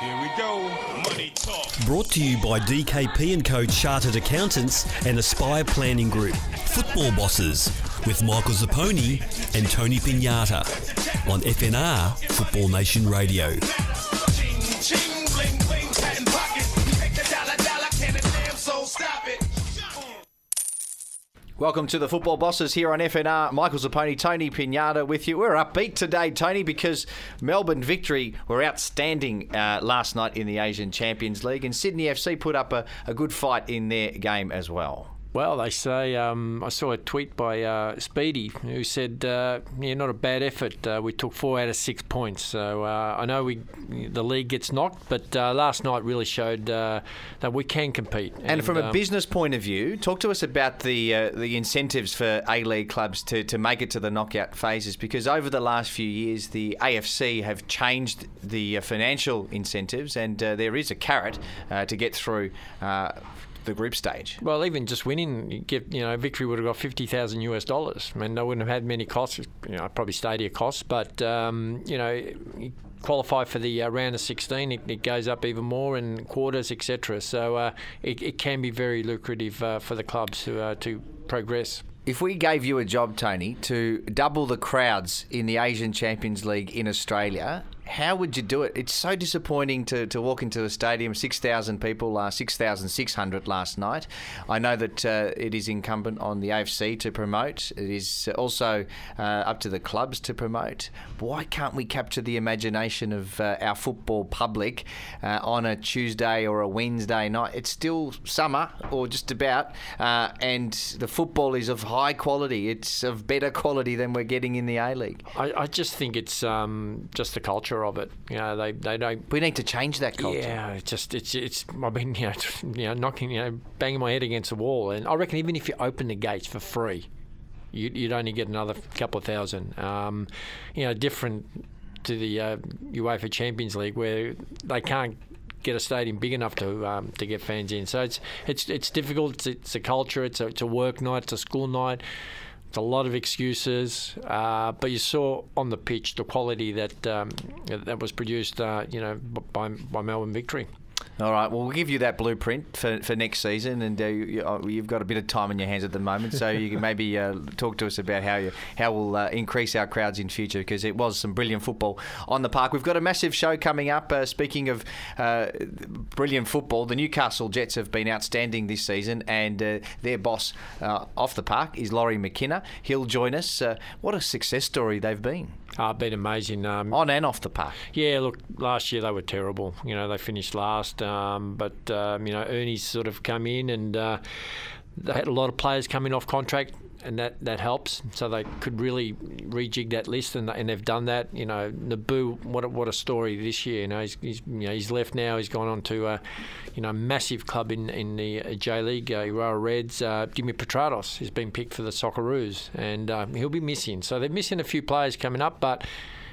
Here we go. Money talk. Brought to you by DKP and Co Chartered Accountants and Aspire Planning Group. Football Bosses with Michael Zapponi and Tony Pignata on FNR Football Nation Radio. Welcome to the Football Bosses here on FNR. Michael Zapponi, Tony Pignata with you. We're upbeat today, Tony, because Melbourne victory were outstanding uh, last night in the Asian Champions League, and Sydney FC put up a, a good fight in their game as well. Well, they say um, I saw a tweet by uh, Speedy who said, uh, "Yeah, not a bad effort. Uh, we took four out of six points. So uh, I know we the league gets knocked, but uh, last night really showed uh, that we can compete." And, from a um, business point of view, talk to us about the uh, the incentives for A League clubs to, to make it to the knockout phases. Because over the last few years, the AFC have changed the financial incentives, and uh, there is a carrot uh, to get through. The group stage. Well, even just winning, you get you know, victory would have got fifty thousand US dollars. I mean, they wouldn't have had many costs, you know, probably stadia costs, but um, you know, you qualify for the uh, round of sixteen, it, it goes up even more, in quarters, etc. So uh, it, it can be very lucrative uh, for the clubs to uh, to progress. If we gave you a job, Tony, to double the crowds in the Asian Champions League in Australia, how would you do it? It's so disappointing to, to walk into a stadium, 6,000 people, uh, 6,600 last night. I know that uh, it is incumbent on the AFC to promote. It is also uh, up to the clubs to promote. Why can't we capture the imagination of uh, our football public uh, on a Tuesday or a Wednesday night? It's still summer, or just about, uh, and the football is of high quality. It's of better quality than we're getting in the A League. I, I just think it's um, just the culture of it. You know, they they don't We need to change that culture. Yeah, it's just it's it's. I've been you know, you know knocking you know banging my head against the wall, and I reckon even if you open the gates for free, you, you'd only get another couple of thousand. Um, you know, different to the uh, UEFA Champions League where they can't get a stadium big enough to um, to get fans in. So it's it's it's difficult. It's, it's a culture. It's a, it's a work night. It's a school night. A lot of excuses, uh, but you saw on the pitch the quality that um, that was produced, uh, you know, by by Melbourne Victory. All right. Well, we'll give you that blueprint for, for next season, and uh, you, uh, you've got a bit of time in your hands at the moment, so you can maybe uh, talk to us about how you how we'll uh, increase our crowds in future because it was some brilliant football on the park. We've got a massive show coming up. Uh, speaking of uh, brilliant football, the Newcastle Jets have been outstanding this season, and uh, their boss off the park is Lawrie McKinna. He'll join us. What a success story they've been Uh, been amazing. Um, on and off the park. Yeah, look, last year they were terrible. You know, they finished last, um, but um, you know, Ernie's sort of come in and uh, they had a lot of players coming off contract. And that, that helps, so they could really rejig that list, and, and they've done that. You know, Nabbout, what a, what a story this year. You know, he's, he's you know he's left now. He's gone on to a, you know, massive club in in the J League, uh, Reds. Uh, Dimi Petratos has been picked for the Socceroos, and um, he'll be missing. So they're missing a few players coming up, but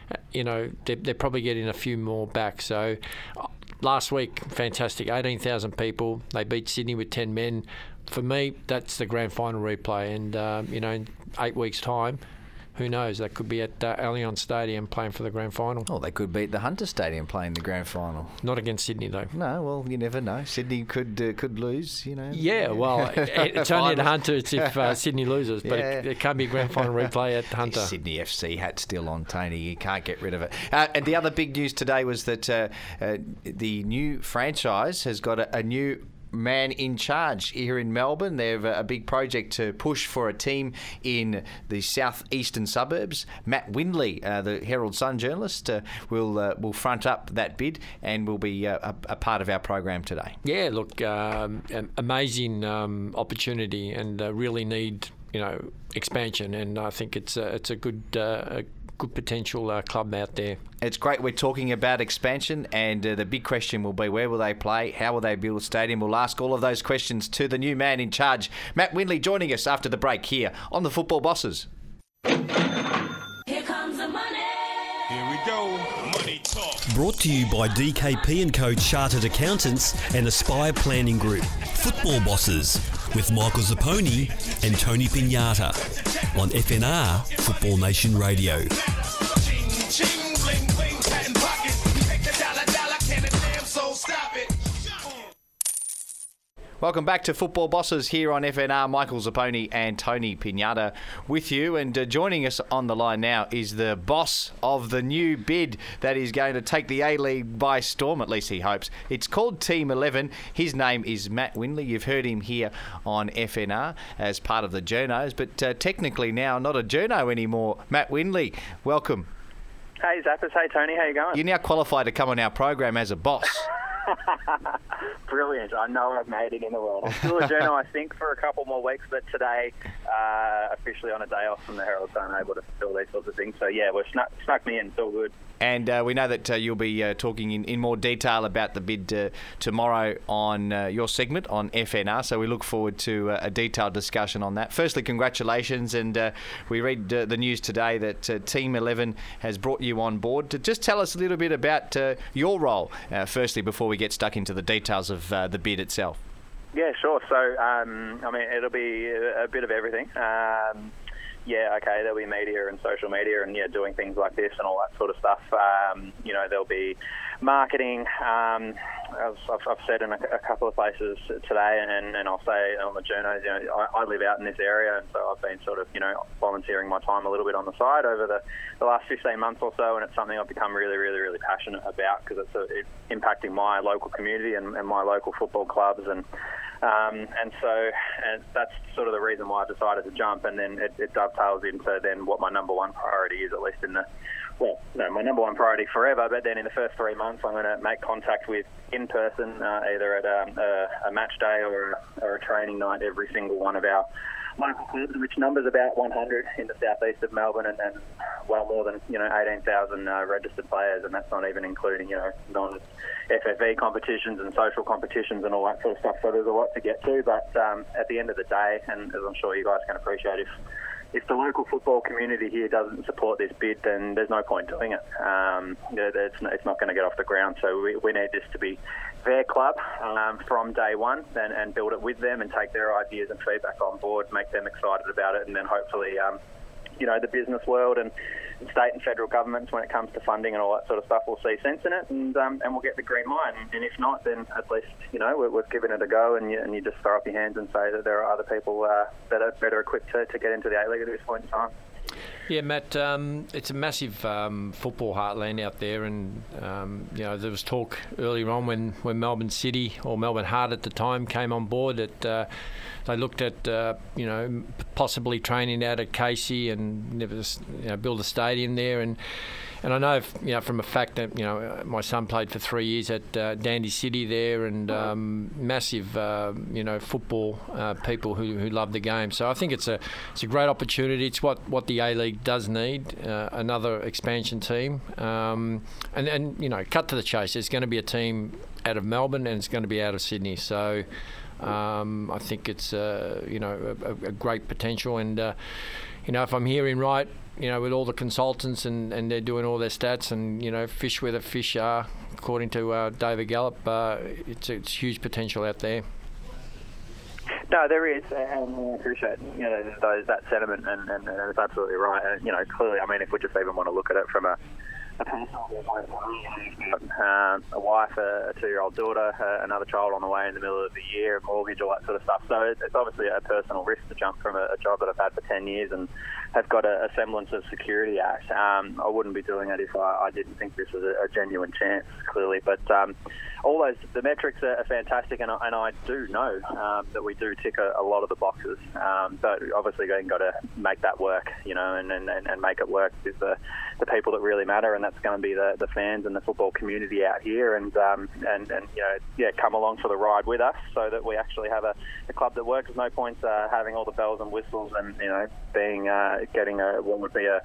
uh, you know they're, they're probably getting a few more back. So uh, last week, fantastic, eighteen thousand people. They beat Sydney with ten men. For me, that's the grand final replay, and um, you know, in eight weeks' time. Who knows? They could be at uh, Allianz Stadium playing for the grand final. Oh, they could be at the Hunter Stadium playing the grand final. Not against Sydney, though. No, well, you never know. Sydney could uh, could lose, you know. Yeah, well, it- it's only at Hunter it's if uh, Sydney loses, but it, Yeah. it can't be a grand final replay at Hunter. Sydney FC hat still on Tony. You can't get rid of it. Uh, and the other big news today was that uh, uh, the new franchise has got a, a new man in charge here in Melbourne. They have a, big project to push for a team in the southeastern suburbs. Matt Windley, uh, the Herald Sun journalist, uh, will uh, will front up that bid and will be uh, a, a part of our program today. Yeah, look, um, amazing um, opportunity, and really need you know expansion. And I think it's a, it's a good uh, a good potential uh, club out there. It's great we're talking about expansion, and uh, the big question will be where will they play? How will they build a stadium? We'll ask all of those questions to the new man in charge, Matt Windley, joining us after the break here on the Football Bosses. Here comes the money. Here we go. Money talk. Brought to you by DKP and Co Chartered Accountants and Aspire Planning Group. Football Bosses with Michael Zapponi and Tony Pignata on FNR Football Nation Radio. Welcome back to Football Bosses here on FNR. Michael Zapponi and Tony Pignata with you. And uh, joining us on the line now is the boss of the new bid that is going to take the A League by storm, at least he hopes. It's called Team 11. His name is Matt Windley. You've heard him here on FNR as part of the Journos, but uh, technically now not a Journo anymore. Matt Windley, welcome. Hey Zappers, hey Tony, how you going? You're now qualified to come on our program as a boss. Brilliant. I know I've made it in the world. I'm still a journal, I think, for a couple more weeks, but today, uh, officially on a day off from the Herald Sun, able to fulfill these sorts of things. So yeah, we've snuck, snuck me in. It's all good. And uh, we know that uh, you'll be uh, talking in, in more detail about the bid uh, tomorrow on uh, your segment on FNR. So we look forward to uh, a detailed discussion on that. Firstly, congratulations. And we read the news today that Team 11 has brought you on board. To just tell us a little bit about your role, firstly, before we get stuck into the details of the bid itself. Yeah, sure. So, um, I mean, it'll be a, a bit of everything. Um, yeah, okay, there'll be media and social media and, yeah, doing things like this and all that sort of stuff. Um, you know, there'll be marketing. Um, I've, I've, said in a, a couple of places today, and, and I'll say on the journos, you know, I, I live out in this area, and so I've been sort of, you know, volunteering my time a little bit on the side over the, the last 15 months or so, and it's something I've become really, really, really passionate about because it's, a, it's impacting my local community and, and my local football clubs, and um, and so and that's sort of the reason why I decided to jump, and then it, it dovetails into then what my number one priority is, at least in the well, no, my number one priority forever. But then in the first three months, I'm going to make contact with in person, uh, either at um, a, a match day or a, or a training night, every single one of our local clubs, which numbers about 100 in the southeast of Melbourne, and then well more than you know 18,000 uh, registered players, and that's not even including you know non FFV competitions and social competitions and all that sort of stuff. So there's a lot to get to, but um, at the end of the day, and as I'm sure you guys can appreciate, if if the local football community here doesn't support this bid, then there's no point doing it. Um, it's, it's not going to get off the ground. So we, we need this to be their club um, from day one and, and build it with them and take their ideas and feedback on board, make them excited about it, and then hopefully, um, you know, the business world and state and federal governments when it comes to funding and all that sort of stuff will see sense in it and um, and we'll get the green light and if not then at least you know we- we've given it a go and you, and you just throw up your hands and say that there are other people uh, that are better equipped to, to get into the A League at this point in time. Yeah, Matt, um, it's a massive um, football heartland out there, and um, you know there was talk earlier on when, when Melbourne City or Melbourne Heart at the time came on board that uh, they looked at uh, you know possibly training out at Casey and you know, build a stadium there, and and I know if, you know from a fact that you know my son played for three years at uh, Dandy City there, and um, massive uh, you know football uh, people who, who love the game. So I think it's a it's a great opportunity. It's what, what the A League does need uh, another expansion team, um, and and you know cut to the chase. There's going to be a team out of Melbourne and it's going to be out of Sydney. So. Um, I think it's uh, you know a, a great potential, and uh, you know if I'm hearing right, you know with all the consultants and, and they're doing all their stats, and you know fish where the fish are, according to uh, David Gallop, uh, it's it's huge potential out there. No, there is, and I appreciate you know those, that sentiment, and, and, and it's absolutely right. And you know, clearly, I mean, if we just even want to look at it from a a personal viewpoint, um, a wife, a, a two-year-old daughter, uh, another child on the way in the middle of the year, a mortgage, all that sort of stuff. So it, it's obviously a personal risk to jump from a, a job that I've had for 10 years and have got a, a semblance of security at. Um, I wouldn't be doing it if I, I didn't think this was a, a genuine chance, clearly. But um, all those the metrics are, are fantastic, and I, and I do know um, that we do tick a, a lot of the boxes. Um, but obviously, we've got to make that work, you know, and, and, and make it work with the, the people that really matter, and that's going to be the, the fans and the football community out here, and um, and and you know, yeah, come along for the ride with us, so that we actually have a, a club that works. There's no point uh, having all the bells and whistles, and you know, being uh, getting a what would be a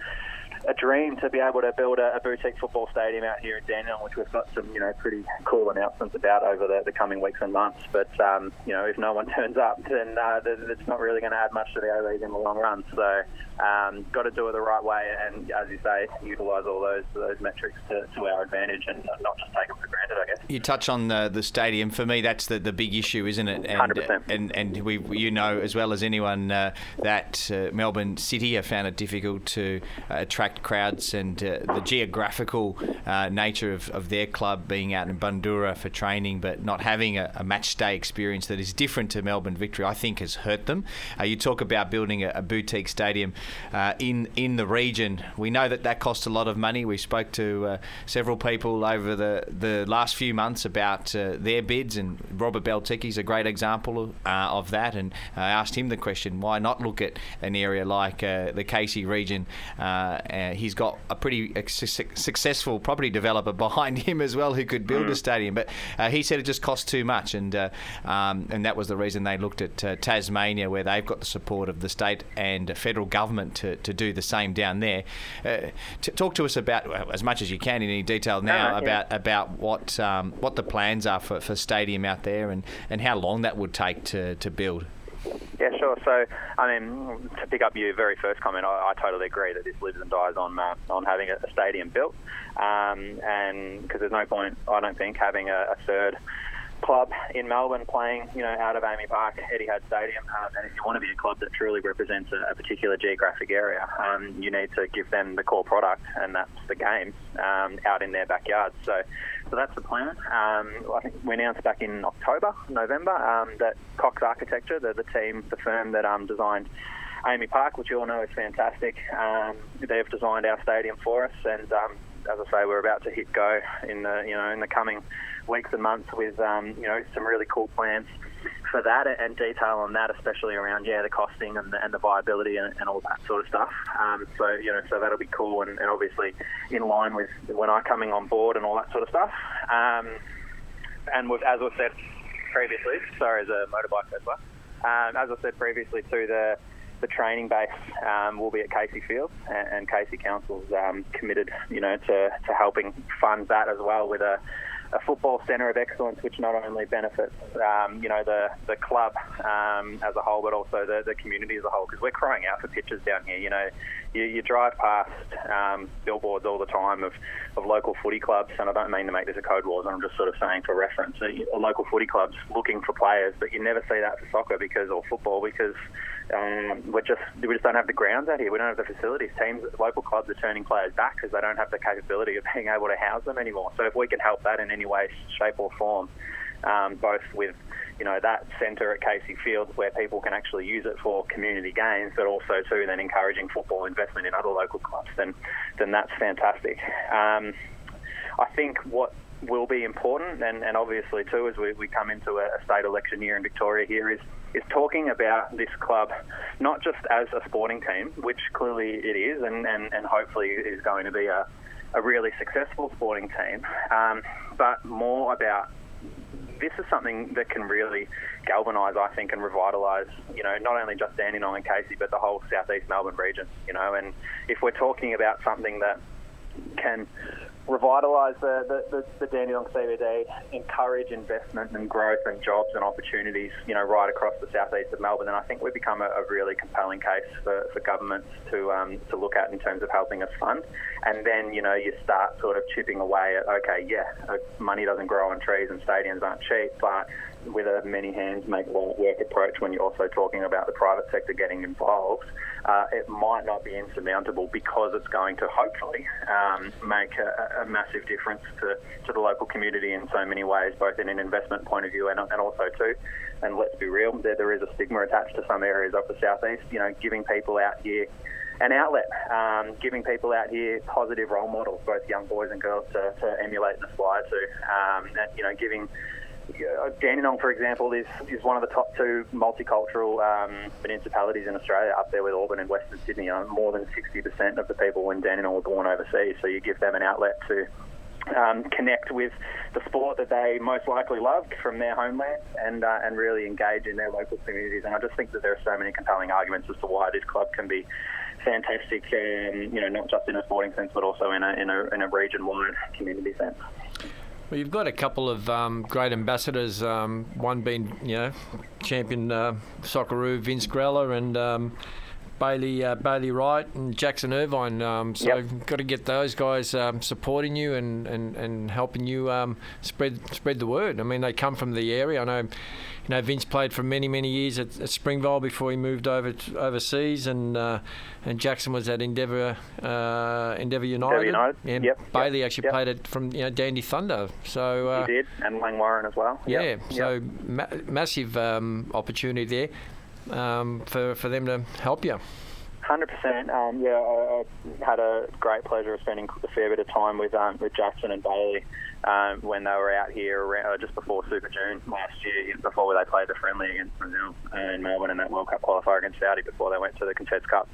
a dream to be able to build a, a boutique football stadium out here in Dandenong, which we've got some, you know, pretty cool announcements about over the, the coming weeks and months. But, um, you know, if no one turns up, then uh, it's not really going to add much to the A League in the long run. So, um, got to do it the right way, and as you say, utilise all those those metrics to, to our advantage, and not just take them for granted. I guess. You touch on the, the stadium. For me, that's the, the big issue, isn't it? And, 100%. And and we you know as well as anyone uh, that uh, Melbourne City have found it difficult to uh, attract crowds and uh, the geographical uh, nature of, of their club being out in Bundoora for training, but not having a, a match day experience that is different to Melbourne Victory, I think has hurt them. Uh, you talk about building a, a boutique stadium uh, in in the region. We know that that costs a lot of money. We spoke to uh, several people over the, the last few months about uh, their bids, and Robert Belticki's a great example of, of that. And I asked him the question, why not look at an area like the Casey region? Uh, uh, he's got a pretty su- successful property developer behind him as well who could build a stadium, but uh, he said it just costs too much, and uh, um, and that was the reason they looked at uh, Tasmania, where they've got the support of the state and federal government to, to do the same down there. Uh, t- talk to us about well, as much as you can in any detail now yeah. about about what um, what the plans are for, for stadium out there and, and how long that would take to, to build. Yeah, sure. So, I mean, to pick up your very first comment, I, I totally agree that this lives and dies on uh, on having a, stadium built, um, and because there's no point, I don't think, having a, a third club in Melbourne playing, you know, out of AAMI Park, Etihad Stadium. Um, and if you want to be a club that truly represents a, a particular geographic area, um, you need to give them the core product, and that's the game um, out in their backyard. So, so that's the plan. Um, I think we announced back in October, November, um, that Cox Architecture, the, the team, the firm that um, designed AAMI Park, which you all know is fantastic. Um, they've designed our stadium for us, and um, as I say, we're about to hit go in the you know in the coming weeks and months with um, you know some really cool plans for that and detail on that, especially around yeah the costing and the, and the viability and, and all that sort of stuff. Um, so you know so that'll be cool and, and obviously in line with when I'm coming on board and all that sort of stuff. Um, and as I said previously, sorry, as a motorbike as well. Um, as I said previously, too, the the training base um, will be at Casey Fields, and, and Casey Council's um, committed, you know, to, to helping fund that as well with a, a football centre of excellence, which not only benefits, um, you know, the the club um, as a whole, but also the, the community as a whole. Because we're crying out for pitches down here. You know, you, you drive past um, billboards all the time of, of local footy clubs, and I don't mean to make this a code wars. I'm just sort of saying for reference, local footy clubs looking for players, but you never see that for soccer because or football because um, we're just we just don't have the grounds out here. We don't have the facilities. Teams, local clubs are turning players back because they don't have the capability of being able to house them anymore. So if we can help that in any way, shape, or form, um, both with you know that centre at Casey Field where people can actually use it for community games, but also too then encouraging football investment in other local clubs, then then that's fantastic. Um, I think what will be important, and, and obviously too, as we, we come into a, a state election year in Victoria here, is is talking about this club not just as a sporting team, which clearly it is, and, and, and hopefully is going to be a, a really successful sporting team, um, but more about this is something that can really galvanise, I think, and revitalise, you know, not only just Dandenong and Casey, but the whole southeast Melbourne region, you know. And if we're talking about something that can revitalise the, the, the, the Dandenong CBD, encourage investment and growth and jobs and opportunities, you know, right across the southeast of Melbourne, And I think we become a, a really compelling case for, for governments to um, to look at in terms of helping us fund. And then, you know, you start sort of chipping away at, okay, yeah, uh, money doesn't grow on trees and stadiums aren't cheap, but with a many hands make light work approach when you're also talking about the private sector getting involved, uh, it might not be insurmountable because it's going to hopefully um, make a, a massive difference to, to the local community in so many ways, both in an investment point of view and, and also too. And let's be real, there, there is a stigma attached to some areas of the southeast. You know, giving people out here an outlet, um, giving people out here positive role models, both young boys and girls, to, to emulate and aspire to. Um, and, you know, giving uh, Dandenong, for example, is, is one of the top two multicultural um, municipalities in Australia, up there with Auburn and Western Sydney. Uh, more than 60% of the people in Dandenong were born overseas, so you give them an outlet to um, connect with the sport that they most likely loved from their homeland and uh, and really engage in their local communities. And I just think that there are so many compelling arguments as to why this club can be fantastic, um, you know, not just in a sporting sense, but also in a, in a, in a region-wide community sense. Well, you've got a couple of um, great ambassadors. Um, one being, you know, champion uh, Socceroo Vince Grella, and um, Bailey uh, Bailey Wright and Jackson Irvine. Um, so Yep. you've got to get those guys um, supporting you and, and, and helping you um, spread spread the word. I mean, they come from the area. I know, you know, Vince played for many many years at, at Springvale before he moved over to, overseas, and uh, and Jackson was at Endeavour uh, Endeavour United. United. And Yep, Bailey yep, actually yep. played it from you know Dandy Thunder. So uh, he did, and Langwarrin as well. yeah, so ma- massive um, opportunity there um, for for them to help you. Hundred percent. Um, yeah, I, I had a great pleasure of spending a fair bit of time with um, with Jackson and Bailey um, when they were out here around, uh, just before Super June last year, before they played the friendly against Brazil in Melbourne and that World Cup qualifier against Saudi before they went to the Confeds Cup.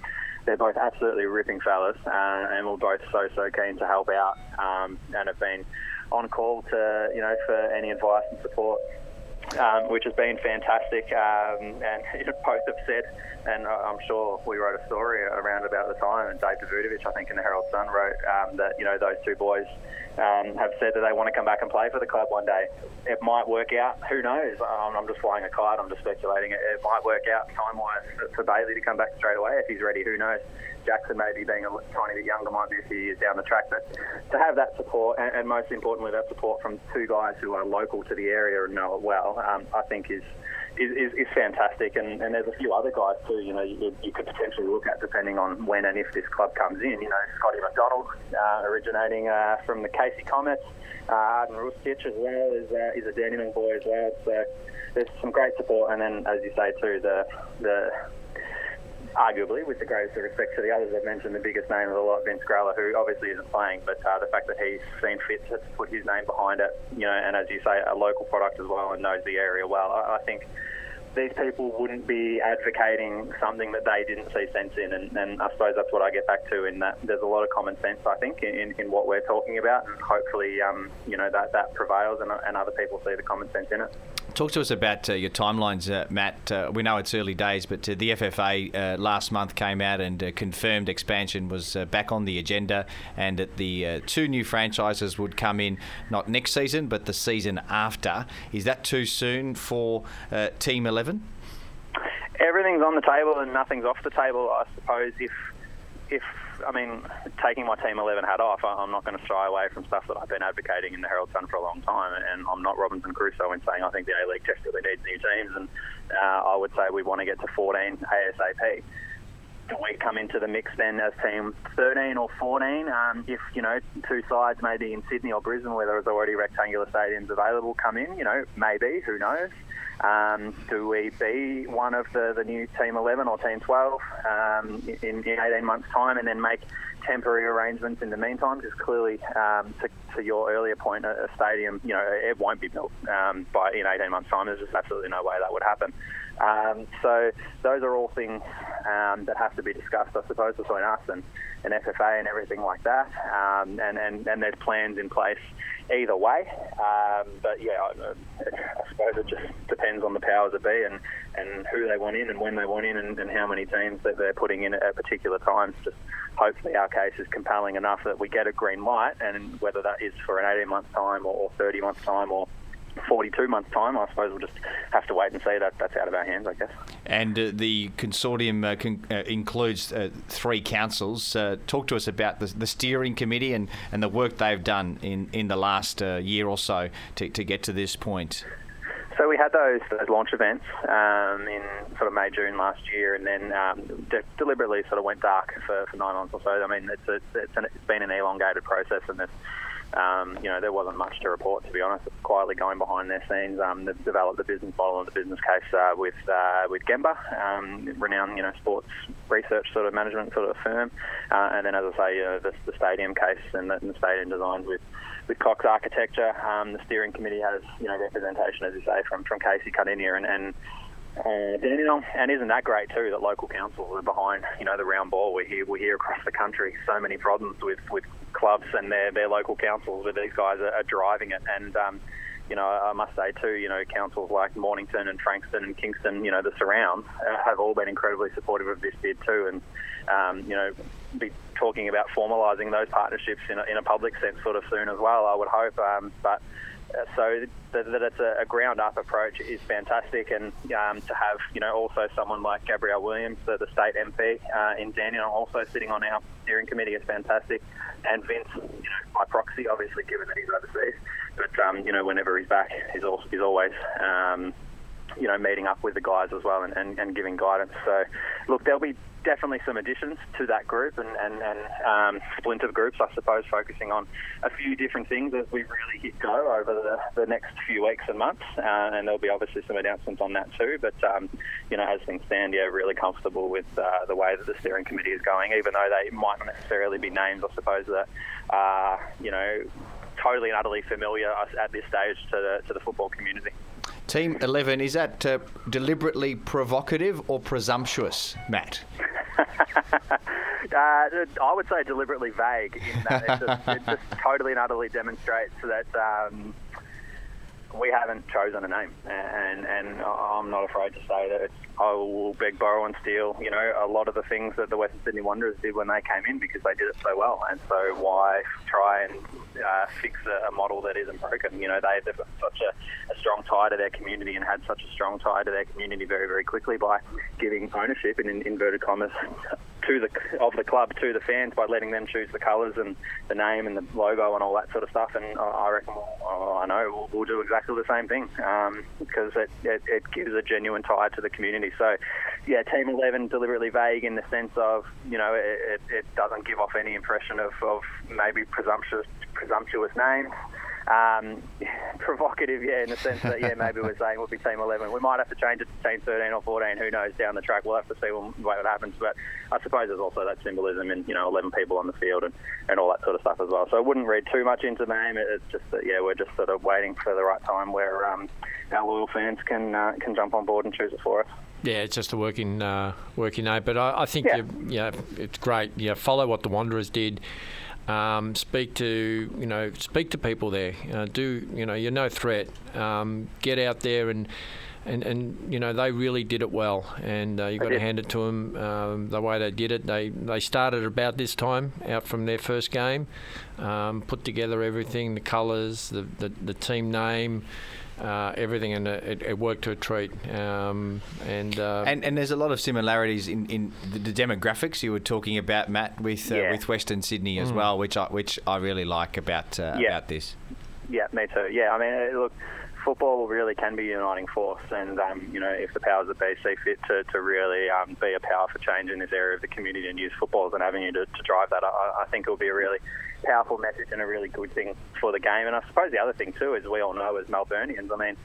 They're both absolutely ripping fellas, uh, and we're both so so keen to help out, um, and have been on call to you know for any advice and support um, which has been fantastic. Um, and both have said, and I'm sure we wrote a story around about the time, and Dave Davutovic, I think, in the Herald Sun wrote um, that you know those two boys um, have said that they want to come back and play for the club one day. It might work out. Who knows? I'm, I'm just flying a kite. I'm just speculating. It, it might work out time-wise for Bailey to come back straight away if he's ready. Who knows? Jackson maybe being a tiny bit younger might be a few years down the track, but to have that support and, and most importantly that support from two guys who are local to the area and know it well, um, I think is is, is, fantastic. And, and there's a few other guys too. You know, you, you could potentially look at depending on when and if this club comes in. You know, Scotty McDonald uh, originating uh, from the Casey Comets. Uh, Arden Rustich as well is uh, is a Dandenong boy as well. So there's some great support. And then, as you say too, the the arguably, with the greatest respect to the others, I've mentioned the biggest name of the lot, Vince Grella, who obviously isn't playing, but uh, the fact that he's seen fit to put his name behind it, you know, and as you say, a local product as well and knows the area well, I, I think these people wouldn't be advocating something that they didn't see sense in, and, and I suppose that's what I get back to in that there's a lot of common sense, I think, in, in what we're talking about, and hopefully, um, you know, that, that prevails and, and other people see the common sense in it. Talk to us about uh, your timelines, uh, Matt. Uh, we know it's early days, but uh, the FFA uh, last month came out and uh, confirmed expansion was back on the agenda, and that the two new franchises would come in not next season, but the season after. Is that too soon for Team Eleven? everything's on the table and nothing's off the table. I suppose if if I mean taking my team 11 hat off, I'm not going to shy away from stuff that I've been advocating in the Herald Sun for a long time, and I'm not Robinson Crusoe in saying I think the A League desperately needs new teams, and uh, I would say we want to get to 14 ASAP. We come into the mix then as team 13 or 14? Um, if you know two sides, maybe in Sydney or Brisbane, where there's already rectangular stadiums available, come in. You know, maybe who knows? Um, do we be one of the, the new Team 11 or Team 12 um, in, in 18 months' time and then make temporary arrangements in the meantime? Because clearly, um, to, to your earlier point, a, a stadium, you know, it won't be built um, by in 18 months' time. There's just absolutely no way that would happen. Um, so those are all things um, that have to be discussed, I suppose, between us and, and FFA and everything like that. Um, and, and, and there's plans in place either way. Um, but yeah, I, I suppose it just depends on the powers that be and, and who they want in and when they want in and, and how many teams that they're putting in at particular times. Just hopefully our case is compelling enough that we get a green light, and whether that is for an 18 month time or, or 30 months time or 42 months time, I suppose we'll just have to wait and see. That that's out of our hands, I guess. And uh, the consortium uh, con- uh, includes uh, three councils. Uh, talk to us about the, the steering committee and, and the work they've done in, in the last uh, year or so to, to get to this point. So we had those, those launch events um, in sort of May, June last year, and then um, de- deliberately sort of went dark for, for nine months or so. I mean, it's, a, it's, an, it's been an elongated process, and there's um, you know, there wasn't much to report, to be honest. Quietly going behind their scenes. Um, they've developed the business model and the business case uh, with uh, with Gemba, um, renowned, you know, sports research sort of management sort of firm. Uh, and then, as I say, uh, the, the stadium case and the, and the stadium designs with with Cox Architecture. Um, the steering committee has, you know, representation, as you say, from from Casey Cardinia and. and uh, and isn't that great too that local councils are behind you know the round ball we hear we hear across the country so many problems with, with clubs and their, their local councils where these guys are, are driving it and um, you know I must say too you know councils like Mornington and Frankston and Kingston you know the surrounds uh, have all been incredibly supportive of this bid too and um, you know be talking about formalising those partnerships in a, in a public sense sort of soon as well. I would hope, um, but. Uh, so that, that it's a, a ground-up approach is fantastic, and um, to have you know also someone like Gabrielle Williams, the, the state MP uh, in Dandenong, also sitting on our steering committee is fantastic, and Vince, you know, by proxy, obviously given that he's overseas, but um, you know whenever he's back, he's, also, he's always um, you know, meeting up with the guys as well and, and, and giving guidance. So, look, there'll be definitely some additions to that group and, and, and um, splinter groups, I suppose, focusing on a few different things as we really hit go over the, the next few weeks and months. Uh, and there'll be obviously some announcements on that too. But, um, you know, as things stand, yeah, really comfortable with uh, the way that the steering committee is going, even though they might not necessarily be names, I suppose, that, uh, you know, totally and utterly familiar at this stage to the, to the football community. Team 11, is that uh, deliberately provocative or presumptuous, Matt? uh, I would say deliberately vague in that it just, it just totally and utterly demonstrates that um, we haven't chosen a name, and and I'm not afraid to say that it's, I will beg, borrow, and steal. You know, a lot of the things that the Western Sydney Wanderers did when they came in because they did it so well, and so why try and uh, fix a, a model that isn't broken? You know, they have got such a, a strong tie to their community and had such a strong tie to their community very, very quickly by giving ownership in, in inverted commas to the of the club to the fans by letting them choose the colours and the name and the logo and all that sort of stuff. And I, reckon, we'll, I know we'll, we'll, do exactly the same thing um, because it, it, it, gives a genuine tie to the community. So, yeah, Team 11 deliberately vague in the sense of you know it, it doesn't give off any impression of, of maybe presumptuous presumptuous names. Um, provocative, yeah, in the sense that, yeah, maybe we're saying we'll be Team 11. We might have to change it to Team 13 or 14, who knows, down the track. We'll have to see what, what happens. But I suppose there's also that symbolism in, you know, 11 people on the field and, and all that sort of stuff as well. So I wouldn't read too much into the name. It's just that, yeah, we're just sort of waiting for the right time where um, our loyal fans can uh, can jump on board and choose it for us. Yeah, it's just a working uh, working name, but I, I think yeah. You, yeah, it's great. Yeah, follow what the Wanderers did. Um, speak to you know speak to people there. Uh, do you know you're no threat. Um, get out there and. And, and you know they really did it well, and uh, you got to hand it to them um, the way they did it. They they started about this time out from their first game, um, put together everything, the colours, the, the, the team name, uh, everything, and it, it, worked to a treat. Um, and, uh, and and there's a lot of similarities in, in the, the demographics you were talking about, Matt, with uh, yeah. with Western Sydney as mm. well, which I which I really like about uh, yeah. about this. Yeah, me too. Yeah, I mean, uh, look football really can be a uniting force, and um, you know if the powers that be see fit to, to really um, be a power for change in this area of the community and use football as an avenue to, to drive that, I, I think it will be a really powerful message and a really good thing for the game. And I suppose the other thing too is we all know as Melburnians, I mean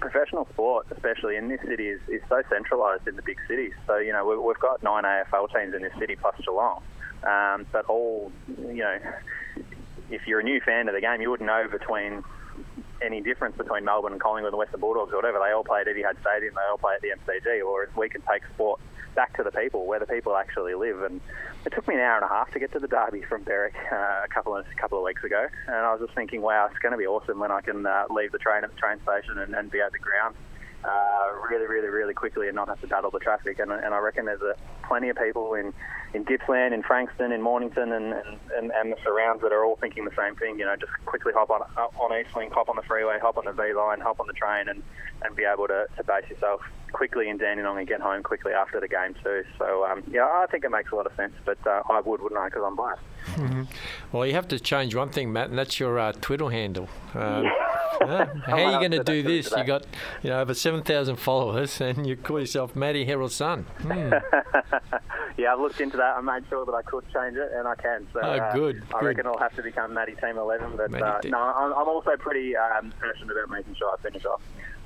professional sport, especially in this city, is, is so centralised in the big cities. So, you know, we, we've got nine AFL teams in this city plus Geelong. Um, but all, you know, if you're a new fan of the game, you wouldn't know between any difference between Melbourne and Collingwood and Western Bulldogs or whatever. They all play at Etihad Stadium, they all play at the MCG, or if we can take sport back to the people, where the people actually live. And it took me an hour and a half to get to the Derby from Berwick uh, a couple of a couple of weeks ago, and I was just thinking, wow, it's going to be awesome when I can uh, leave the train at the train station and, and be at the ground uh, really, really, really quickly and not have to battle the traffic. And, and I reckon there's a, plenty of people in, in Gippsland, in Frankston, in Mornington, and, and, and the surrounds that are all thinking the same thing. You know, just quickly hop on on Eastlink, hop on the freeway, hop on the V line, hop on the train, and, and be able to, to base yourself quickly in Dandenong and get home quickly after the game too. So um, yeah, I think it makes a lot of sense. But uh, I would, wouldn't I? Because I'm biased. Mm-hmm. Well, you have to change one thing, Matt, and that's your uh, Twitter handle. Uh, how are you going to do this? You got you know over seven thousand followers, and you call yourself Matty Herald Sun. Hmm. yeah, I've looked into that. I made sure that I could change it, and I can. So, oh, uh, good. I good. reckon I'll have to become Matty Team Eleven. But uh, no, I'm, I'm also pretty um, passionate about making sure I finish off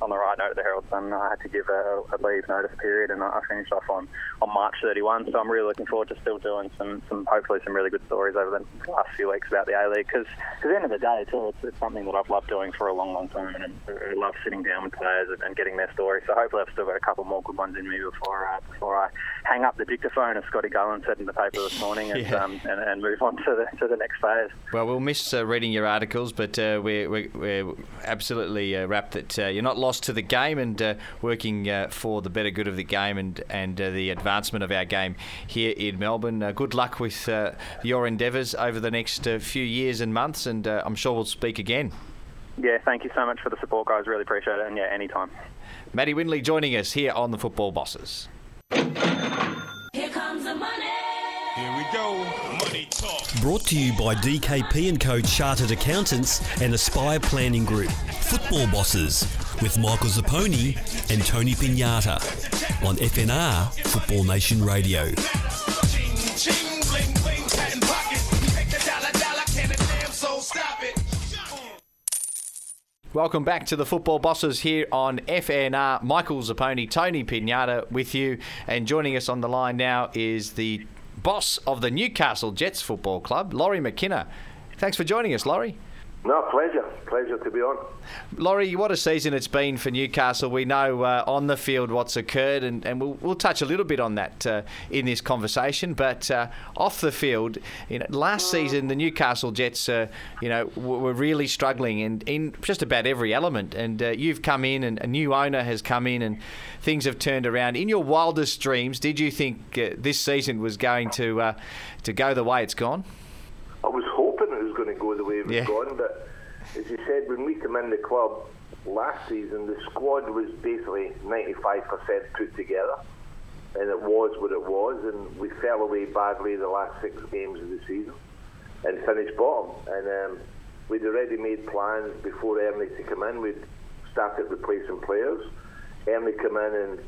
on the right note of the Herald Sun. I had to give a, a leave notice period, and I finished off on, on March 31. So I'm really looking forward to still doing some, some hopefully some really good stories over the last few weeks about the A League. Because at the end of the day, too, it's, it's something that I've loved doing for a long, long time, and I love sitting down with players and, and getting their story. So hopefully I've still got a couple more good ones in me before uh, before I hang up the dictaphone, as Scotty Gullan said in the paper this morning, and, Yeah. um, and, and move on to the to the next phase. Well, we'll miss uh, reading your articles, but uh, we're, we're, we're absolutely uh, rapt that uh, you're not lost loss to the game and uh, working uh, for the better good of the game and and uh, the advancement of our game here in Melbourne. Uh, good luck with uh, your endeavours over the next uh, few years and months, and uh, I'm sure we'll speak again. Yeah, thank you so much for the support, guys. Really appreciate it. And yeah, anytime. Matty Windley joining us here on the Football Bosses. Here comes the money. Here we go. Money talk. Brought to you by DKP and Co Chartered Accountants and Aspire Planning Group. Football Bosses with Michael Zapponi and Tony Pignata on FNR Football Nation Radio. Welcome back to the Football Bosses here on FNR. Michael Zapponi, Tony Pignata with you, and joining us on the line now is the boss of the Newcastle Jets Football Club, Lawrie McKinna. Thanks for joining us, Lawrie. No, pleasure. Pleasure to be on. Lawrie, what a season it's been for Newcastle. We know uh, on the field what's occurred, and, and we'll, we'll touch a little bit on that uh, in this conversation. But uh, off the field, you know, last season the Newcastle Jets, uh, you know, were really struggling in, in just about every element. And uh, you've come in, and a new owner has come in, and things have turned around. In your wildest dreams, did you think uh, this season was going to uh, to go the way it's gone? I was hoping it was going to go the way it was Yeah. going, but as you said, when we came in the club last season, the squad was basically 95% put together, and it was what it was, and we fell away badly the last six games of the season and finished bottom. And um, we'd already made plans before Ernie to come in. We'd started replacing players. Ernie came in and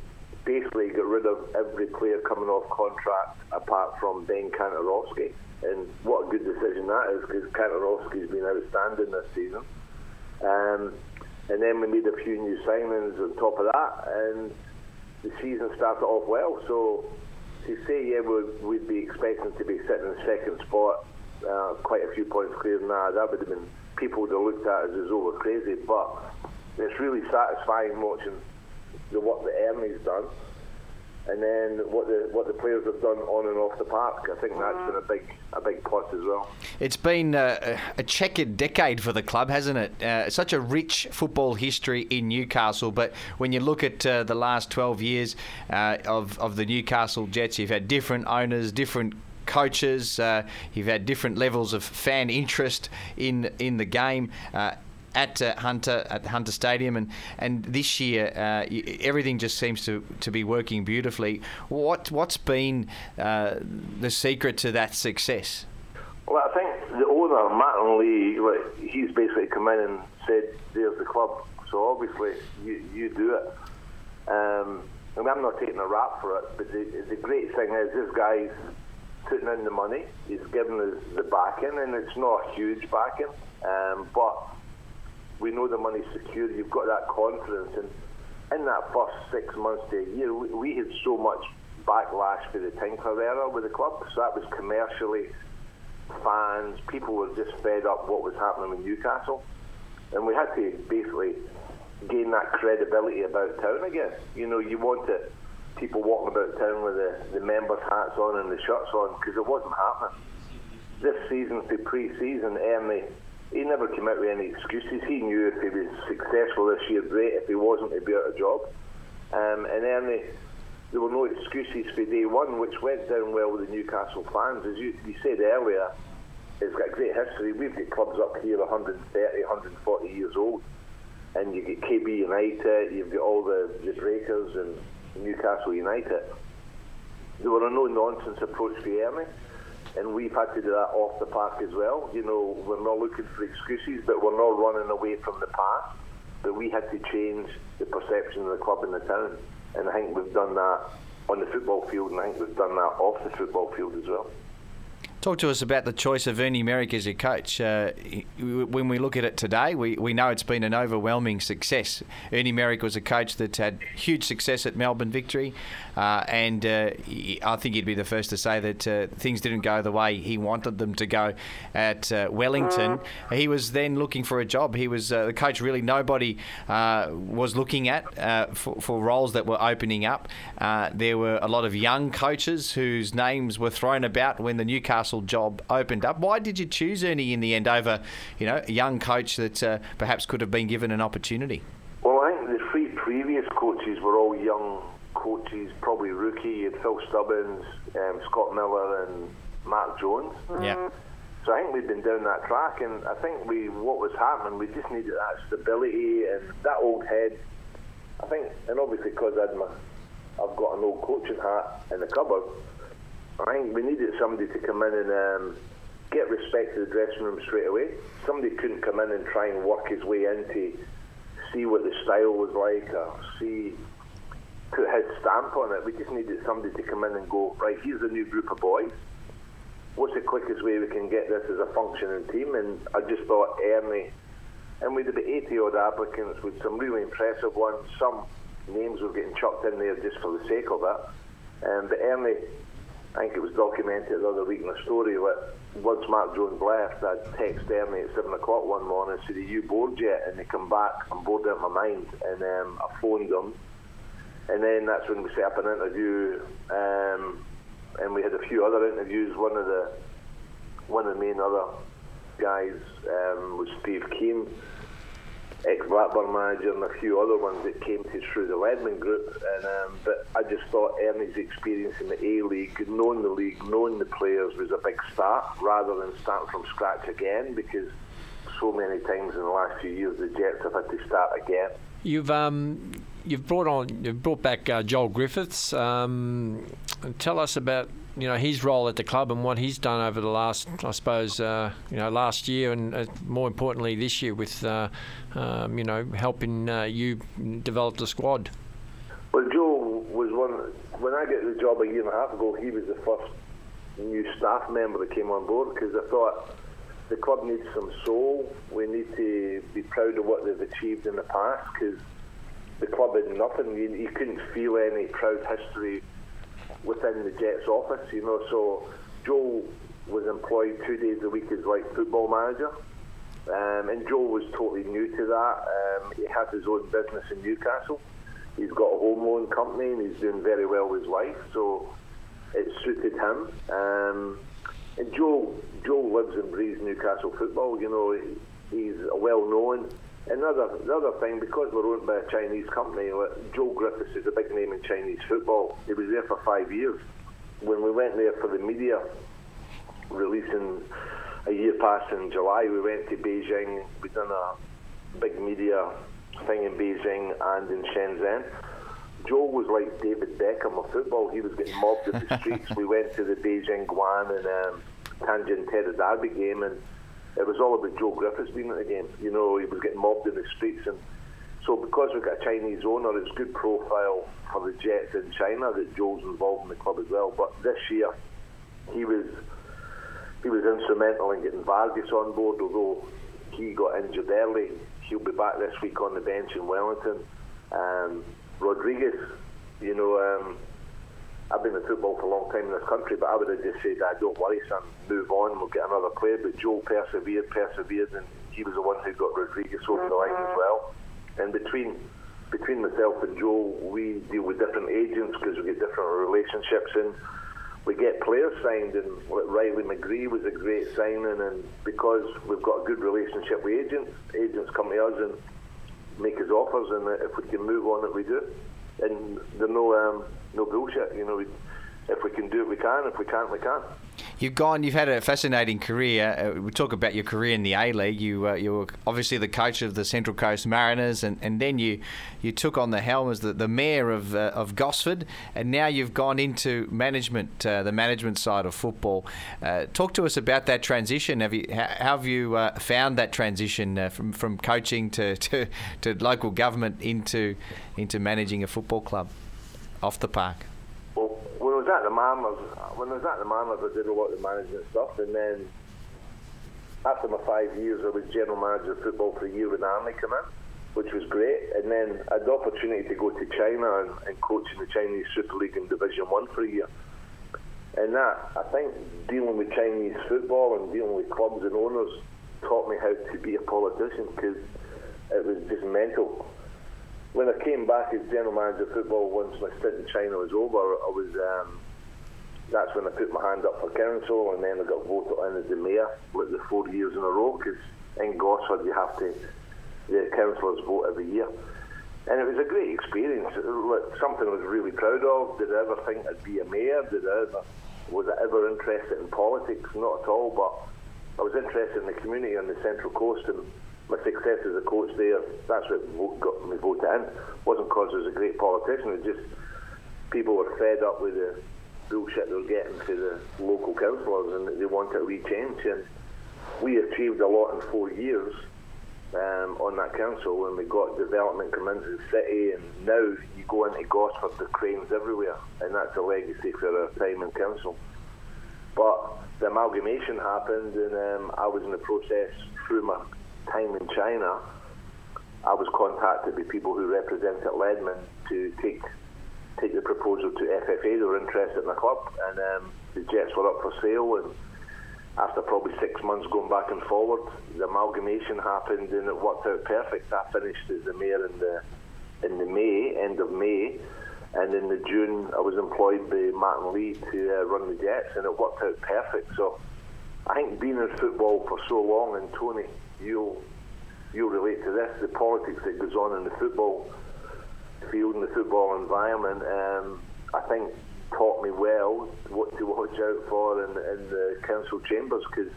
basically got rid of every player coming off contract apart from Ben Kantarovski. And what a good decision that is because Kantarovski's been outstanding this season. Um, and then we made a few new signings on top of that, and the season started off well. So to say, yeah, we'd, we'd be expecting to be sitting in second spot, uh, quite a few points clear than that, that would have been, people would have looked at us as over crazy. But it's really satisfying watching the work that Ernie's done. And then what the what the players have done on and off the park, I think that's been a big a big plus as well. It's been uh, a checkered decade for the club, hasn't it? Uh, such a rich football history in Newcastle, but when you look at uh, the last 12 years uh, of, of the Newcastle Jets, you've had different owners, different coaches, uh, you've had different levels of fan interest in, in the game. Uh, at uh, Hunter at the Hunter Stadium, and and this year uh, everything just seems to, to be working beautifully. What what's been uh, the secret to that success? Well, I think the owner, Martin Lee, like, he's basically come in and said, "There's the club." So obviously, you you do it. Um, I mean, I'm not taking a rap for it, but the, the great thing is this guy's putting in the money. He's giving us the backing, and it's not a huge backing, um, but we know the money's secure. You've got that confidence, and in that first six months to a year, we, we had so much backlash for the Tinkler era with the club. So that was commercially fans, people were just fed up what was happening with Newcastle, and we had to basically gain that credibility about town again. You know, you wanted people walking about town with the, the members' hats on and the shirts on because it wasn't happening. This season, for pre-season, Ernie, he never came out with any excuses. He knew if he was successful this year, great. If he wasn't, he'd be out of job. Um, and Ernie, there were no excuses for day one, which went down well with the Newcastle fans. As you, you said earlier, it's got great history. We've got clubs up here 130, 140 years old. And you get KB United, you've got all the, the Breakers and Newcastle United. There were a no nonsense approach for Ernie, and we've had to do that off the park as well. You know, we're not looking for excuses, but we're not running away from the past. But we had to change the perception of the club in the town, and I think we've done that on the football field, and I think we've done that off the football field as well. Talk to us about the choice of Ernie Merrick as your coach. Uh, when we look at it today, we, we know it's been an overwhelming success. Ernie Merrick was a coach that had huge success at Melbourne Victory, uh, and uh, I think he'd be the first to say that uh, things didn't go the way he wanted them to go at uh, Wellington. He was then looking for a job. He was uh, the coach. Really, nobody was looking at for, for roles that were opening up. There were a lot of young coaches whose names were thrown about when the Newcastle job opened up. Why did you choose Ernie in the end over, you know, a young coach that uh, perhaps could have been given an opportunity? Well, I think the three previous coaches were all young coaches, probably rookie. You had Phil Stubbins, um, Scott Miller, and Mark Jones. Yeah. So I think we've been down that track, and I think we what was happening, we just needed that stability and that old head. I think, and obviously because I'd my, I've got an old coaching hat in the cupboard. I think we needed somebody to come in and um, get respect to the dressing room straight away. Somebody couldn't come in and try and work his way into see what the style was like or see put his stamp on it. We just needed somebody to come in and go, right, here's a new group of boys. What's the quickest way we can get this as a functioning team? And I just thought Ernie, and we had about 80 odd applicants with some really impressive ones. Some names were getting chucked in there just for the sake of it. Um, but Ernie, I think it was documented the other week in a story that once Mark Jones left, I texted Ernie at 7 o'clock one morning and said, Are you bored yet? And they come back, I'm bored out of my mind. And um, I phoned them. And then that's when we set up an interview. Um, and we had a few other interviews. One of the one of the main other guys um, was Steve Kean, ex Blackburn manager, and a few other ones that came to through the Ledman group. And um, but I just thought Ernie's experience in the A League, knowing the league, knowing the players, was a big start rather than starting from scratch again because so many times in the last few years the Jets have had to start again. You've um, you've brought on you've brought back uh, Joel Griffiths. Um, tell us about you know his role at the club and what he's done over the last I suppose uh, you know last year and uh, more importantly this year with uh, um, you know helping uh, you develop the squad. Well, Joel was one. When I got the job a year and a half ago, he was the first new staff member that came on board because I thought the club needs some soul. We need to be proud of what they've achieved in the past because the club had nothing. You, you couldn't feel any proud history within the Jets office, you know. So Joe was employed two days a week as like football manager. Um, and Joe was totally new to that. Um, he has his own business in Newcastle. He's got a home loan company and he's doing very well with his wife, so it suited him. Um, and Joe, Joe lives and breathes Newcastle football. You know, he's a well known. Another, another thing, because we're owned by a Chinese company, Joe Griffiths is a big name in Chinese football. He was there for five years. When we went there for the media releasing a year past in July, we went to Beijing. We done a big media thing in Beijing and in Shenzhen. Joe was like David Beckham of football. He was getting mobbed in the streets. we went to the Beijing Guoan and um, Tianjin Teda Derby game, and it was all about Joe Griffiths being at the game. You know, he was getting mobbed in the streets, and so because we've got a Chinese owner, it's good profile for the Jets in China that Joe's involved in the club as well. But this year, he was he was instrumental in getting Vargas on board, although he got injured early. He'll be back this week on the bench in Wellington. Um, Rodriguez, you know, um, I've been in football for a long time in this country, but I would have just said, "I don't worry, son, move on, we'll get another player." But Joe persevered, persevered, and he was the one who got Rodriguez over the line as well. And between between myself and Joe, we deal with different agents because we get different relationships and we get players signed. And Riley McGree was a great signing, and because we've got a good relationship with agents, agents come to us and make us offers, and if we can move on it, we do. And there's no um, no bullshit, you know. If we can do it, we can. If we can't, we can't. You've gone. You've had a fascinating career. Uh, we talk about your career in the A League. You uh, you were obviously the coach of the Central Coast Mariners, and, and then you you took on the helm as the, the mayor of uh, of Gosford, and now you've gone into management, uh, the management side of football. Uh, talk to us about that transition. Have you how, have you uh, found that transition from from coaching to, to, to local government into into managing a football club off the park? Well, when I was at the Mariners, when I was at the Mariners, I did a lot of the management stuff, and then after my five years, I was general manager of football for a year when Army came in, which was great. And then I had the opportunity to go to China and, and coach in the Chinese Super League in Division One for a year. And that, I think, dealing with Chinese football and dealing with clubs and owners taught me how to be a politician because it was just mental when I came back as general manager of football once my stint in China was over, I was um, that's when I put my hand up for council, and then I got voted in as the mayor like the four years in a row. Because in Gosford you have to the councillors vote every year, and it was a great experience. Like Something I was really proud of. Did I ever think I'd be a mayor? Did I ever was I ever interested in politics? Not at all. But I was interested in the community on the Central Coast and my success as a coach there. That's what got me voted in. wasn't because I was a great politician. It was just people were fed up with the bullshit they were getting to the local councillors and they wanted a wee change. And we achieved a lot in four years um, on that council and we got development come into the city and now you go into Gosford, the cranes everywhere and that's a legacy for our time in council. But the amalgamation happened and um, I was in the process through my time in China. I was contacted by people who represented Ledman to take take the proposal to FFA. They were interested in the club, and um, the Jets were up for sale. And after probably six months going back and forward, the amalgamation happened, and it worked out perfect. I finished as the mayor in the in the May, end of May, and in the June I was employed by Martin Lee to uh, run the Jets, and it worked out perfect. So I think being in football for so long, and Tony, you'll you'll relate to this, the politics that goes on in the football field and the football environment, um, I think taught me well what to watch out for in, in the council chambers because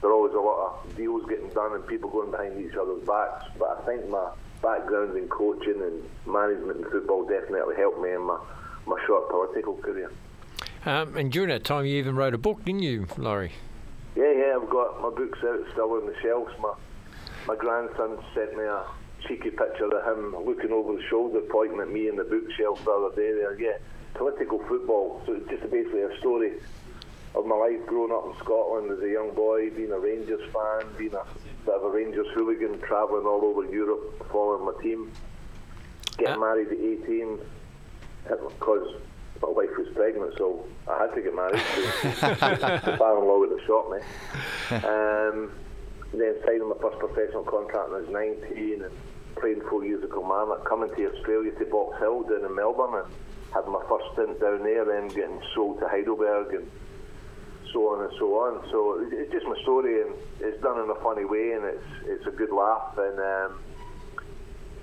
there are always a lot of deals getting done and people going behind each other's backs. But I think my background in coaching and management in football definitely helped me in my, my short political career. Um, and during that time, you even wrote a book, didn't you, Lawrie? Yeah, yeah, I've got my books out still on the shelves. My my grandson sent me a cheeky picture of him looking over his shoulder, pointing at me in the bookshelf the other day. There, yeah, political football. So it's just basically a story of my life growing up in Scotland as a young boy, being a Rangers fan, being a bit of a Rangers hooligan, travelling all over Europe, following my team, getting Uh. married at 18 because my wife was pregnant, so I had to get married. The father-in-law would have shot me. Um, then signing my first professional contract when I was 19 and playing four years at Kilmarnock, coming to Australia to Box Hill down in Melbourne and had my first stint down there, then getting sold to Heidelberg and so on and so on. So it's just my story and it's done in a funny way and it's it's a good laugh and um,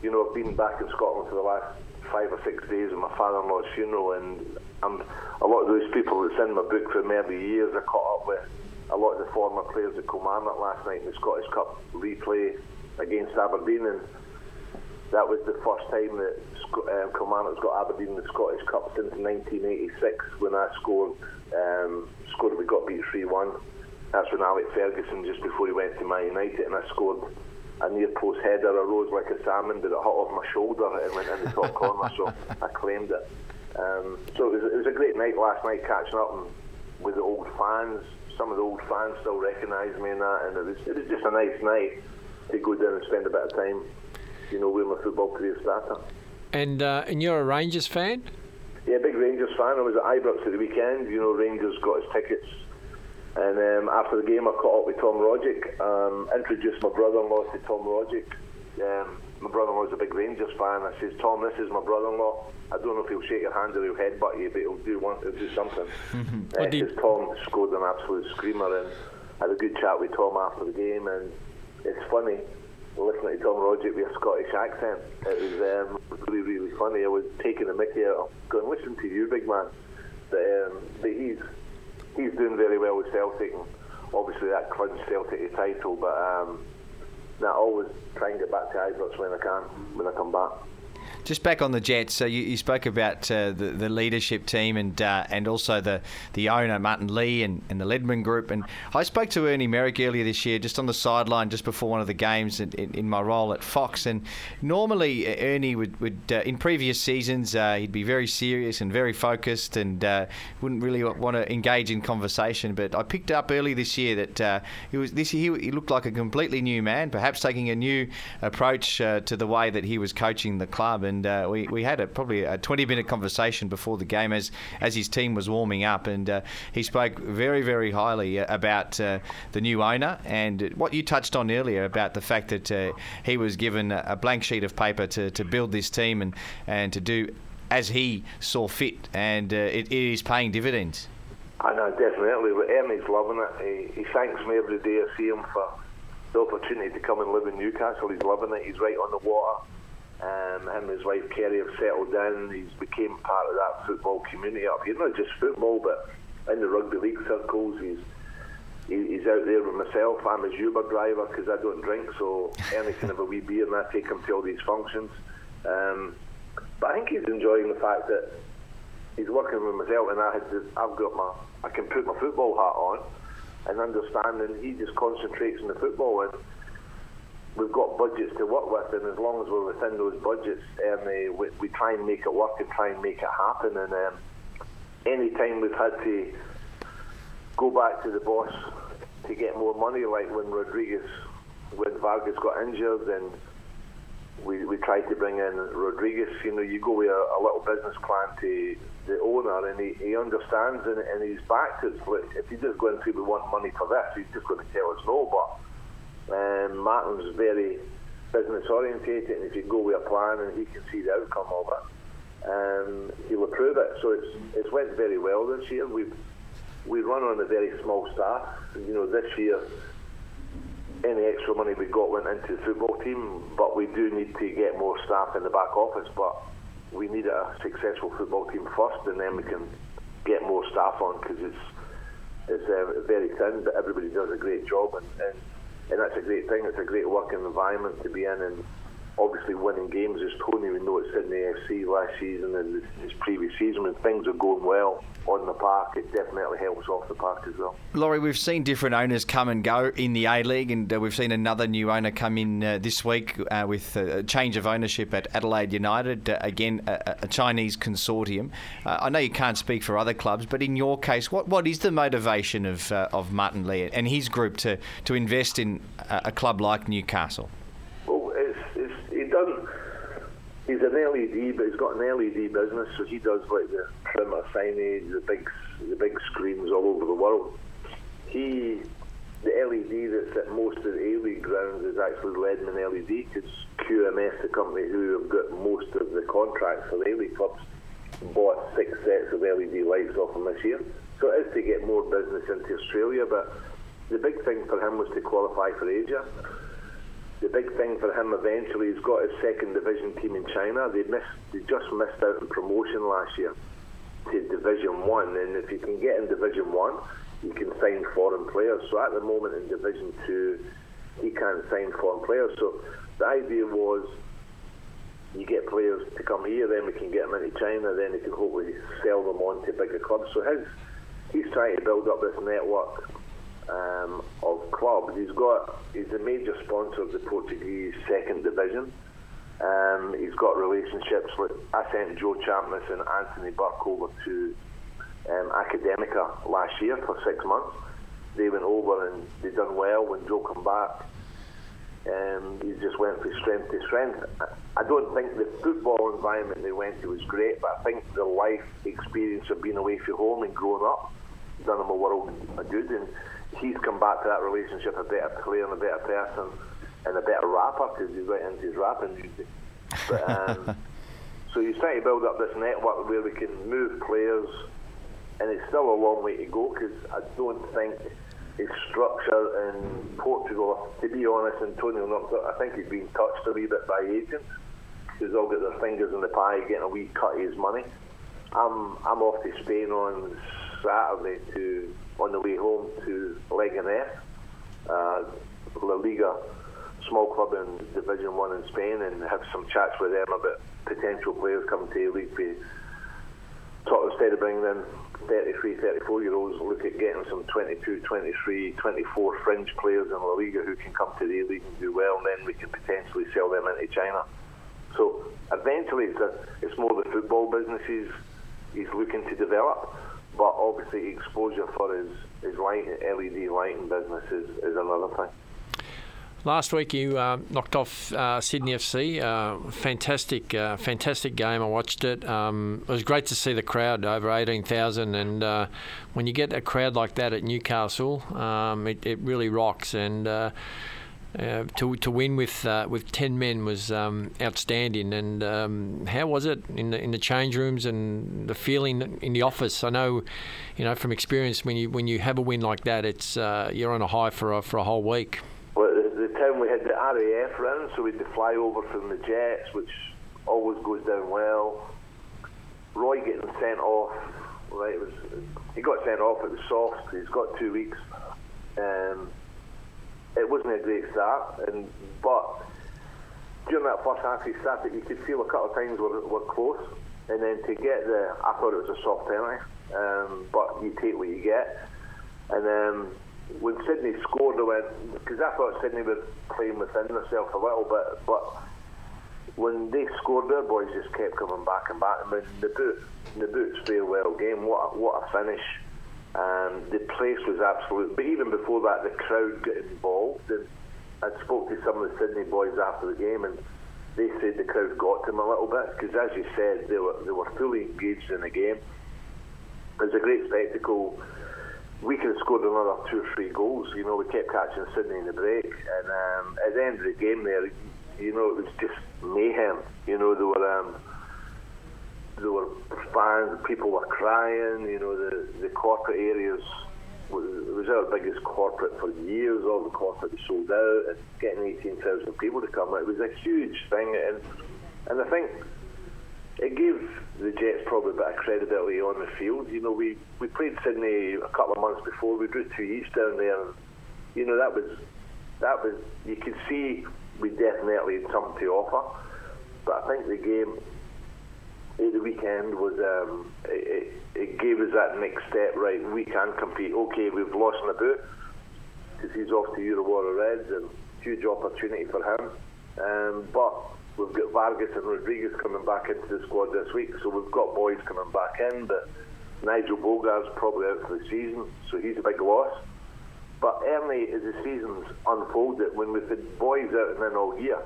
you know I've been back in Scotland for the last five or six days at my father-in-law's funeral and I'm, a lot of those people that's in my book from early years I caught up with a lot of the former players at Kilmarnock last night in the Scottish Cup replay against Aberdeen and that was the first time that um, Kilmarnock's got Aberdeen in the Scottish Cup since 1986 when I scored um, scored we got beat 3-1 that's when Alec Ferguson just before he went to Man United and I scored a near post header I rose like a salmon but it hit off my shoulder and went in the top corner so I claimed it um, so it was, it was a great night last night catching up and, with the old fans some of the old fans still recognise me in that and it was, it was just a nice night to go down and spend a bit of time you know, where my football career started. And uh, and you're a Rangers fan? Yeah, big Rangers fan. I was at Ibrox at the weekend. You know, Rangers got his tickets. And um, after the game, I caught up with Tom Rogic, um, introduced my brother-in-law to Tom Rogic. Um, my brother-in-law's a big Rangers fan. I says, Tom, this is my brother-in-law. I don't know if he'll shake your hand or he'll headbutt you, but he'll do want to do something. uh, did- says Tom scored an absolute screamer, and I had a good chat with Tom after the game. And it's funny listening to Tom Rogic with a Scottish accent. It was um, really, really funny. I was taking the mickey out. Going, listen to you, big man. But, um, but he's he's doing very well with Celtic, and obviously that clinched Celtic a title. But um, I always try and get back to Ibrox when I can, when I come back. Just back on the Jets, so you, you spoke about uh, the, the leadership team and uh, and also the, the owner Martin Lee and, and the Ledman Group. And I spoke to Ernie Merrick earlier this year, just on the sideline, just before one of the games in, in, in my role at Fox. And normally uh, Ernie would, would uh, in previous seasons, uh, he'd be very serious and very focused and uh, wouldn't really want to engage in conversation. But I picked up early this year that he was this he, he looked like a completely new man, perhaps taking a new approach to the way that he was coaching the club. And uh, we, we had a, probably a 20 minute conversation before the game as as his team was warming up, and uh, he spoke very very highly uh, about uh, the new owner and what you touched on earlier about the fact that uh, he was given a blank sheet of paper to, to build this team and and to do as he saw fit, and uh, it, it is paying dividends. I know, definitely. But Ernie's loving it. He, he thanks me every day I see him for the opportunity to come and live in Newcastle. He's loving it. He's right on the water. Um, him and his wife Kerry have settled in. He's became part of that football community up here. Not just football, but in the rugby league circles. He's he- he's out there with myself. I'm his Uber driver because I don't drink, so can have a wee beer and I take him to all these functions. Um, but I think he's enjoying the fact that he's working with myself, and I had to, I've got my I can put my football hat on and understanding he just concentrates on the football and we've got budgets to work with and as long as we're within those budgets Ernie, we, we try and make it work and try and make it happen and um, any time we've had to go back to the boss to get more money like when Rodriguez when Vargas got injured and we, we tried to bring in Rodriguez. You know, you go with a, a little business plan to the owner, and he, he understands and, and he's backed us. Like, if he's just going to say we want money for this, he's just going to tell us no. But um, Martin's very business orientated, and if you go with a plan and he can see the outcome of it, um, he'll approve it. So it's it's went very well this year. We've we run on a very small staff. You know, this year any extra money we got went into the football team, but we do need to get more staff in the back office. But we need a successful football team first, and then we can get more staff on because it's it's uh, very thin, but everybody does a great job, and, and and that's a great thing. It's a great working environment to be in, and obviously winning games as Tony. We know at Sydney FC last season and his previous season when things are going well on the park, it definitely helps off the park as well. Lawrie, we've seen different owners come and go in the A League, and uh, we've seen another new owner come in uh, this week uh, with a change of ownership at Adelaide United. Uh, again, a, a Chinese consortium. Uh, I know you can't speak for other clubs, but in your case, what, what is the motivation of uh, of Martin Lee and his group to, to invest in a, a club like Newcastle? Well, it's, it's, he doesn't. He's an LED, but he's got an LED business, so he does like the perimeter signage, the big, the big screens all over the world. He, the LED that's at most of the A-League grounds is actually Ledman LED, because QMS, the company who have got most of the contracts for the A-League clubs, bought six sets of LED lights off him this year. So it is to get more business into Australia, but the big thing for him was to qualify for Asia the big thing for him eventually, he's got his second division team in China. They missed, they just missed out on promotion last year to Division One, and if you can get in Division One, you can sign foreign players. So at the moment in Division Two, he can't sign foreign players. So the idea was you get players to come here, then we can get them into China, then he can hopefully sell them on to bigger clubs. So his, he's trying to build up this network um, of clubs. He's got he's a major sponsor of the Portuguese second division. Um, he's got relationships with. I sent Joe Champness and Anthony Burke over to um, Academica last year for six months. They went over and they done well. When Joe came back, um, he just went from strength to strength. I- don't think the football environment they went to was great, but I think the life experience of being away from home and growing up done him a world of good. And he's come back to that relationship a better player and a better person and a better rapper because he's right into his rapping music. But, um, so he's trying to build up this network where we can move players, and it's still a long way to go because I don't think his structure in Portugal, to be honest, Antonio, not, I think he's been touched a wee bit by agents who's all got their fingers in the pie getting a wee cut of his money. I'm I'm off to Spain on Saturday to on the way home to Leganés, uh, La Liga, small club in Division One in Spain, and have some chats with them about potential players coming to the league. We talk instead of bringing in 33, 34 year olds, look at getting some 22, 23, 24 fringe players in La Liga who can come to the league and do well, and then we can potentially sell them into China. So eventually, it's, a, it's more the football business he's, he's looking to develop, but obviously exposure for his, his light, LED lighting business is, is another thing. Last week you uh, knocked off uh, Sydney FC. Uh, fantastic, uh, fantastic game. I watched it. Um, it was great to see the crowd over eighteen thousand, and uh, when you get a crowd like that at Newcastle, um, it, it really rocks. And uh, to to win with uh, with ten men was um, outstanding. And um, how was it in the in the change rooms and the feeling in the office? I know, you know from experience when you when you have a win like that, it's uh, you're on a high for a, for a whole week. Well, the, the time we had the RAF round, so we had to fly over from the Jets, which always goes down well. Roy getting sent off, right? It was he got sent off. It was soft. He's got two weeks. Um, it wasn't a great start, and but during that first half, he started. You could feel a couple of times were were close, and then to get the, I thought it was a soft penalty, um, but you take what you get. And um, when Sydney scored, I went because I thought Sydney were playing within themselves a little bit, but when they scored, their boys just kept coming back and back. I mean, Nabbout, the boots farewell game. What what a finish! Um, the place was absolute. But even before that, the crowd got involved. And I spoke to some of the Sydney boys after the game, and they said the crowd got them a little bit because, as you said, they were they were fully engaged in the game. It was a great spectacle. We could have scored another two or three goals. You know, we kept catching Sydney in the break, and um, at the end of the game, there, you know, it was just mayhem. You know, there were um, there were fans, people were crying. You know, the the corporate areas was, it was our biggest corporate for years. All the corporate sold out, and getting eighteen thousand people to come, it was a huge thing. And and I think it gave the Jets probably a bit of credibility on the field. You know, we, we played Sydney a couple of months before. We drew two each down there, and you know that was that was you could see we definitely had something to offer. But I think the game the weekend was um, it, it, gave us that next step. Right, we can compete. Okay, we've lost Nabbout because he's off to Urawa Reds, and huge opportunity for him. Um, but we've got Vargas and Rodriguez coming back into the squad this week, so we've got boys coming back in. But Nigel Boogaard's probably out for the season, so he's a big loss. But Ernie, as the season's unfolded, when we've had boys out and in all year,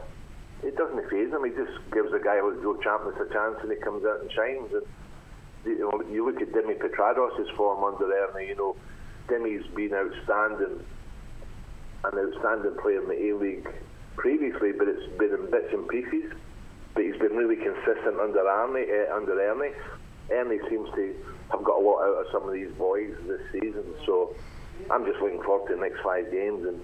it doesn't phase him. He just gives a guy like Joe Champness a chance, and he comes out and shines. And you know, you look at Dimi Petratos' form under Ernie. You know, Dimi's been outstanding, an outstanding player in the A League previously, but it's been in bits and pieces. But he's been really consistent under Ernie. Uh, under Ernie, Ernie seems to have got a lot out of some of these boys this season. So I'm just looking forward to the next five games and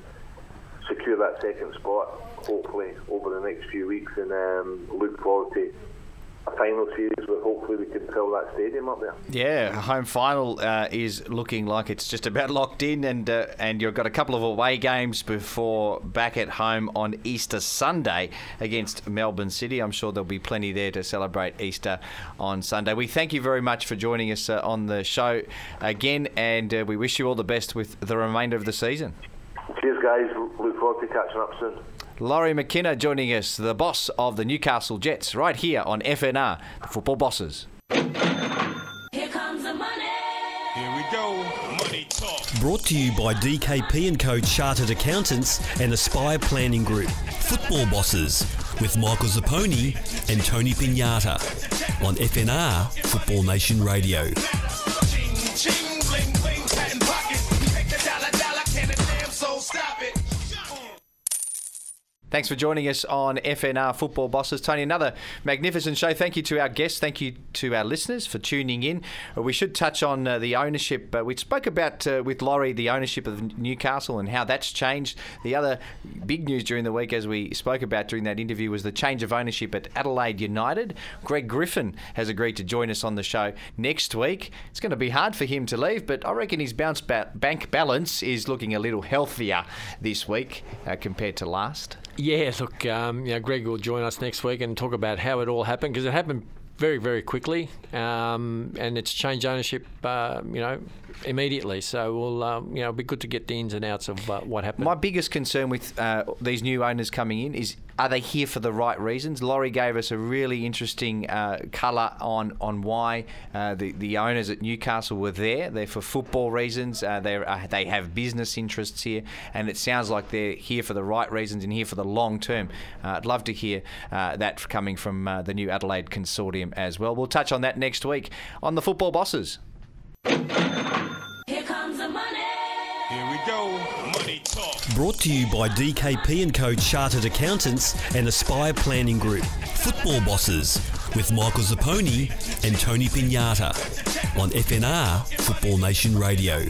secure that second spot, hopefully over the next few weeks, and um, look forward to a final series where hopefully we can fill that stadium up there. Yeah, home final uh, is looking like it's just about locked in, and uh, and you've got a couple of away games before back at home on Easter Sunday against Melbourne City. I'm sure there'll be plenty there to celebrate Easter on Sunday. We thank you very much for joining us uh, on the show again, and uh, we wish you all the best with the remainder of the season. Cheers, guys. Look forward to catching up soon. Lawrie McKinna joining us, the boss of the Newcastle Jets, right here on FNR, the Football Bosses. Here comes the money. Here we go. Money talk. Brought to you by DKP and Co Chartered Accountants and Aspire Planning Group. Football Bosses with Michael Zapponi and Tony Pignata on FNR Football Nation Radio. Thanks for joining us on FNR Football Bosses. Tony, another magnificent show. Thank you to our guests. Thank you to our listeners for tuning in. Uh, we should touch on uh, the ownership. Uh, we spoke about uh, with Lawrie the ownership of Newcastle and how that's changed. The other big news during the week, as we spoke about during that interview, was the change of ownership at Adelaide United. Greg Griffin has agreed to join us on the show next week. It's going to be hard for him to leave, but I reckon his bounce ba- bank balance is looking a little healthier this week uh, compared to last. Yeah, look, um, you know, Greg will join us next week and talk about how it all happened because it happened very, very quickly, um, and it's changed ownership, uh, you know, immediately. So we'll, um, you know, it'll be good to get the ins and outs of uh, what happened. My biggest concern with uh, these new owners coming in is are they here for the right reasons? Lawrie gave us a really interesting uh, colour on on why uh, the the owners at Newcastle were there. They're for football reasons. Uh, they they have business interests here, and it sounds like they're here for the right reasons and here for the long term. I'd love to hear that coming from the new Adelaide consortium as well. We'll touch on that next week on the Football Bosses. Here comes the money. Here we go. Money talk. Brought to you by DKP and Co Chartered Accountants and Aspire Planning Group. Football Bosses with Michael Zapponi and Tony Pignata on FNR Football Nation Radio.